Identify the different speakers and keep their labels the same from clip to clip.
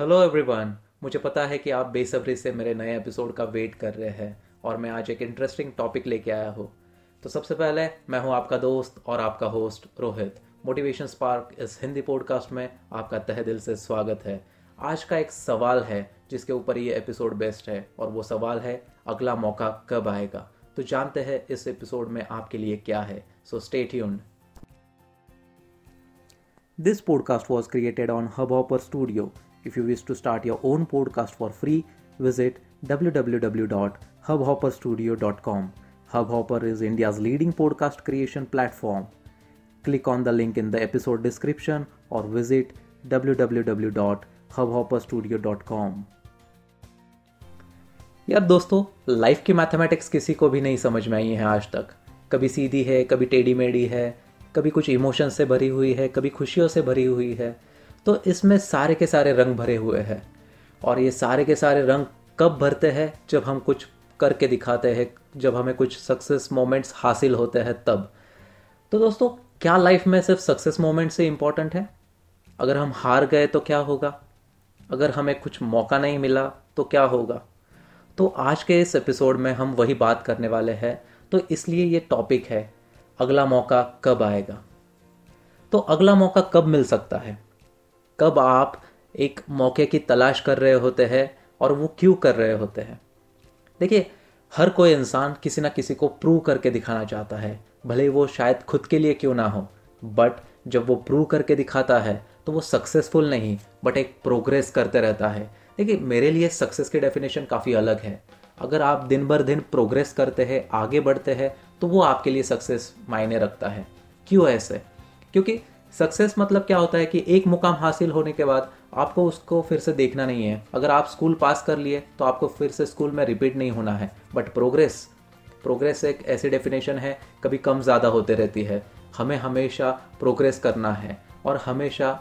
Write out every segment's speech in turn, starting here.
Speaker 1: Hello everyone मुझे पता है कि आप बेसब्री से मेरे नए एपिसोड का वेट कर रहे हैं और मैं आज एक इंटरेस्टिंग टॉपिक लेके आया हूँ। तो सबसे पहले मैं हूँ आपका दोस्त और आपका होस्ट रोहित। मोटिवेशन स्पार्क इस हिंदी पॉडकास्ट में आपका तह दिल से स्वागत है। आज का एक सवाल है जिसके ऊपर ये एपिसोड बेस्ट है और वो सवाल है, अगला मौका कब आएगा? तो जानते हैं इस एपिसोड में आपके लिए क्या है। So stay tuned This podcast was created on Hubhopper Studio. If you wish to start your own podcast for free, visit www.hubhopperstudio.com. Hubhopper is India's leading podcast creation platform. Click on the link in the episode description or visit www.hubhopperstudio.com. यार दोस्तों life की mathematics किसी को भी नहीं समझ में आई है आज तक कभी सीधी है कभी टेढ़ी मेढ़ी है कभी कुछ इमोशन से भरी हुई है कभी खुशियों से भरी हुई है तो इसमें सारे के सारे रंग भरे हुए हैं। और ये सारे के सारे रंग कब भरते हैं? जब हम कुछ करके दिखाते हैं, जब हमें कुछ सक्सेस मोमेंट्स हासिल होते हैं तब। तो दोस्तों, क्या लाइफ में सिर्फ़ सक्सेस मोमेंट से इम्पोर्टेंट है? अगर हम हार गए तो क्या होगा? अगर हमें कुछ मौका नहीं मिला तो क्या होगा? तो आज के इस एपिसोड में हम वही बात करने वाले हैं। तो इसलिए ये टॉपिक है, अगला मौका कब आएगा? तो अगला मौका कब मिल सकता है? कब आप एक मौके की तलाश कर रहे होते हैं और वो क्यों कर रहे होते हैं? देखिए, हर कोई इंसान किसी ना किसी को प्रूव करके दिखाना चाहता है। भले वो शायद खुद के लिए क्यों ना हो बट जब वो प्रूव करके दिखाता है तो वो सक्सेसफुल नहीं बट एक प्रोग्रेस करते रहता है। देखिए, मेरे लिए सक्सेस की डेफिनेशन काफ़ी अलग है। अगर आप दिन भर दिन प्रोग्रेस करते हैं, आगे बढ़ते हैं तो वो आपके लिए सक्सेस मायने रखता है। क्यों ऐसे? क्योंकि सक्सेस मतलब क्या होता है कि एक मुकाम हासिल होने के बाद आपको उसको फिर से देखना नहीं है। अगर आप स्कूल पास कर लिए तो आपको फिर से स्कूल में रिपीट नहीं होना है। बट प्रोग्रेस प्रोग्रेस एक ऐसी डेफिनेशन है, कभी कम ज़्यादा होते रहती है। हमें हमेशा प्रोग्रेस करना है। और हमेशा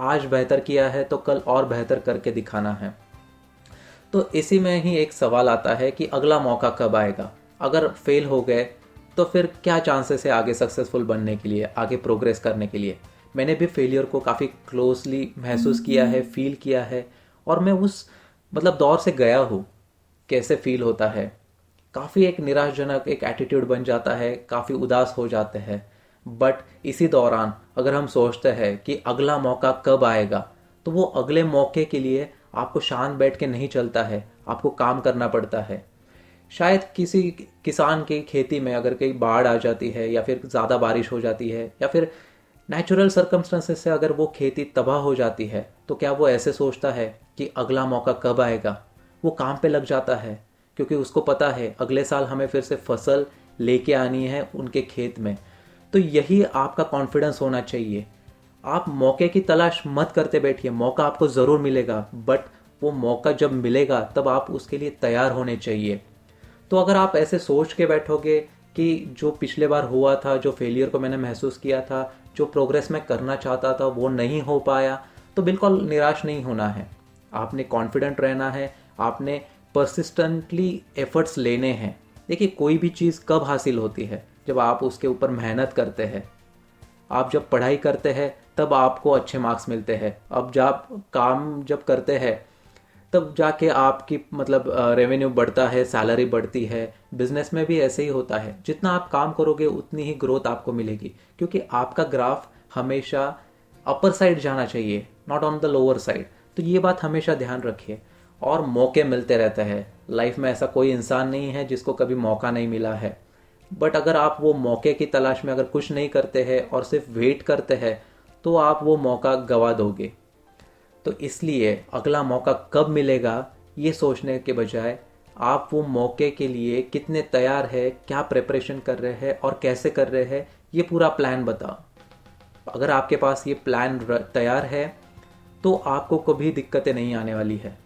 Speaker 1: आज बेहतर किया है तो कल और बेहतर करके दिखाना है। तो इसी में ही एक सवाल आता है कि अगला मौका कब आएगा? अगर फेल हो गए तो फिर क्या चांसेस है आगे सक्सेसफुल बनने के लिए आगे प्रोग्रेस करने के लिए? मैंने भी फेलियर को काफ़ी क्लोजली महसूस किया है फील किया है और मैं उस मतलब दौर से गया हूँ कैसे फील होता है। काफ़ी एक निराशजनक एक एटीट्यूड बन जाता है काफ़ी उदास हो जाते हैं। बट इसी दौरान अगर हम सोचते हैं कि अगला मौका कब आएगा तो वो अगले मौके के लिए आपको शांत बैठ के नहीं चलता है आपको काम करना पड़ता है। शायद किसी किसान की खेती में अगर कहीं बाढ़ आ जाती है या फिर ज़्यादा बारिश हो जाती है या फिर नेचुरल सर्कमस्टांसेस से अगर वो खेती तबाह हो जाती है तो क्या वो ऐसे सोचता है कि अगला मौका कब आएगा? वो काम पे लग जाता है, क्योंकि उसको पता है अगले साल हमें फिर से फ़सल लेके आनी है उनके खेत में। तो यही आपका कॉन्फिडेंस होना चाहिए। आप मौके की तलाश मत करते बैठिए, मौका आपको ज़रूर मिलेगा बट वो मौका जब मिलेगा, तब आप उसके लिए तैयार होने चाहिए। तो अगर आप ऐसे सोच के बैठोगे कि जो पिछले बार हुआ था, जो फेलियर को मैंने महसूस किया था, जो प्रोग्रेस मैं करना चाहता था, वो नहीं हो पाया तो बिल्कुल निराश नहीं होना है। आपने कॉन्फिडेंट रहना है, आपने परसिस्टेंटली एफर्ट्स लेने हैं। देखिए, कोई भी चीज़ कब हासिल होती है? जब आप उसके ऊपर मेहनत करते हैं। आप जब पढ़ाई करते हैं, तब आपको अच्छे मार्क्स मिलते हैं। अब जब काम जब करते हैं तब जाके आपकी मतलब रेवेन्यू बढ़ता है सैलरी बढ़ती है। बिज़नेस में भी ऐसे ही होता है। जितना आप काम करोगे, उतनी ही ग्रोथ आपको मिलेगी। क्योंकि आपका ग्राफ हमेशा अपर साइड जाना चाहिए not on the lower side तो ये बात हमेशा ध्यान रखिए। और मौके मिलते रहते हैं। लाइफ में ऐसा कोई इंसान नहीं है जिसको कभी मौका नहीं मिला है। बट अगर आप वो मौके की तलाश में अगर कुछ नहीं करते हैं और सिर्फ़ वेट करते हैं तो आप वो मौका गवा दोगे। तो इसलिए अगला मौका कब मिलेगा, ये सोचने के बजाय आप वो मौके के लिए कितने तैयार है, क्या प्रिपरेशन कर रहे हैं और कैसे कर रहे हैं, ये पूरा प्लान बताओ। अगर आपके पास ये प्लान तैयार है तो आपको कभी दिक्कतें नहीं आने वाली है।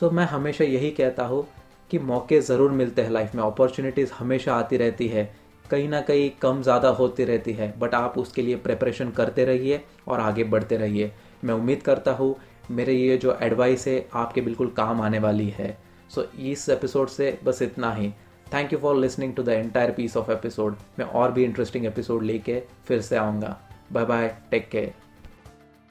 Speaker 1: सो मैं हमेशा यही कहता हूँ कि मौके ज़रूर मिलते हैं लाइफ में अपॉर्चुनिटीज़ हमेशा आती रहती है। कहीं ना कहीं कम ज़्यादा होती रहती है बट आप उसके लिए प्रिपरेशन करते रहिए और आगे बढ़ते रहिए। मैं उम्मीद करता हूँ मेरे ये जो एडवाइस है आपके बिल्कुल काम आने वाली है। सो so, इस एपिसोड से बस इतना ही। Thank you for listening to the entire piece of episode मैं और भी इंटरेस्टिंग एपिसोड लेके फिर से आऊँगा। Bye bye take care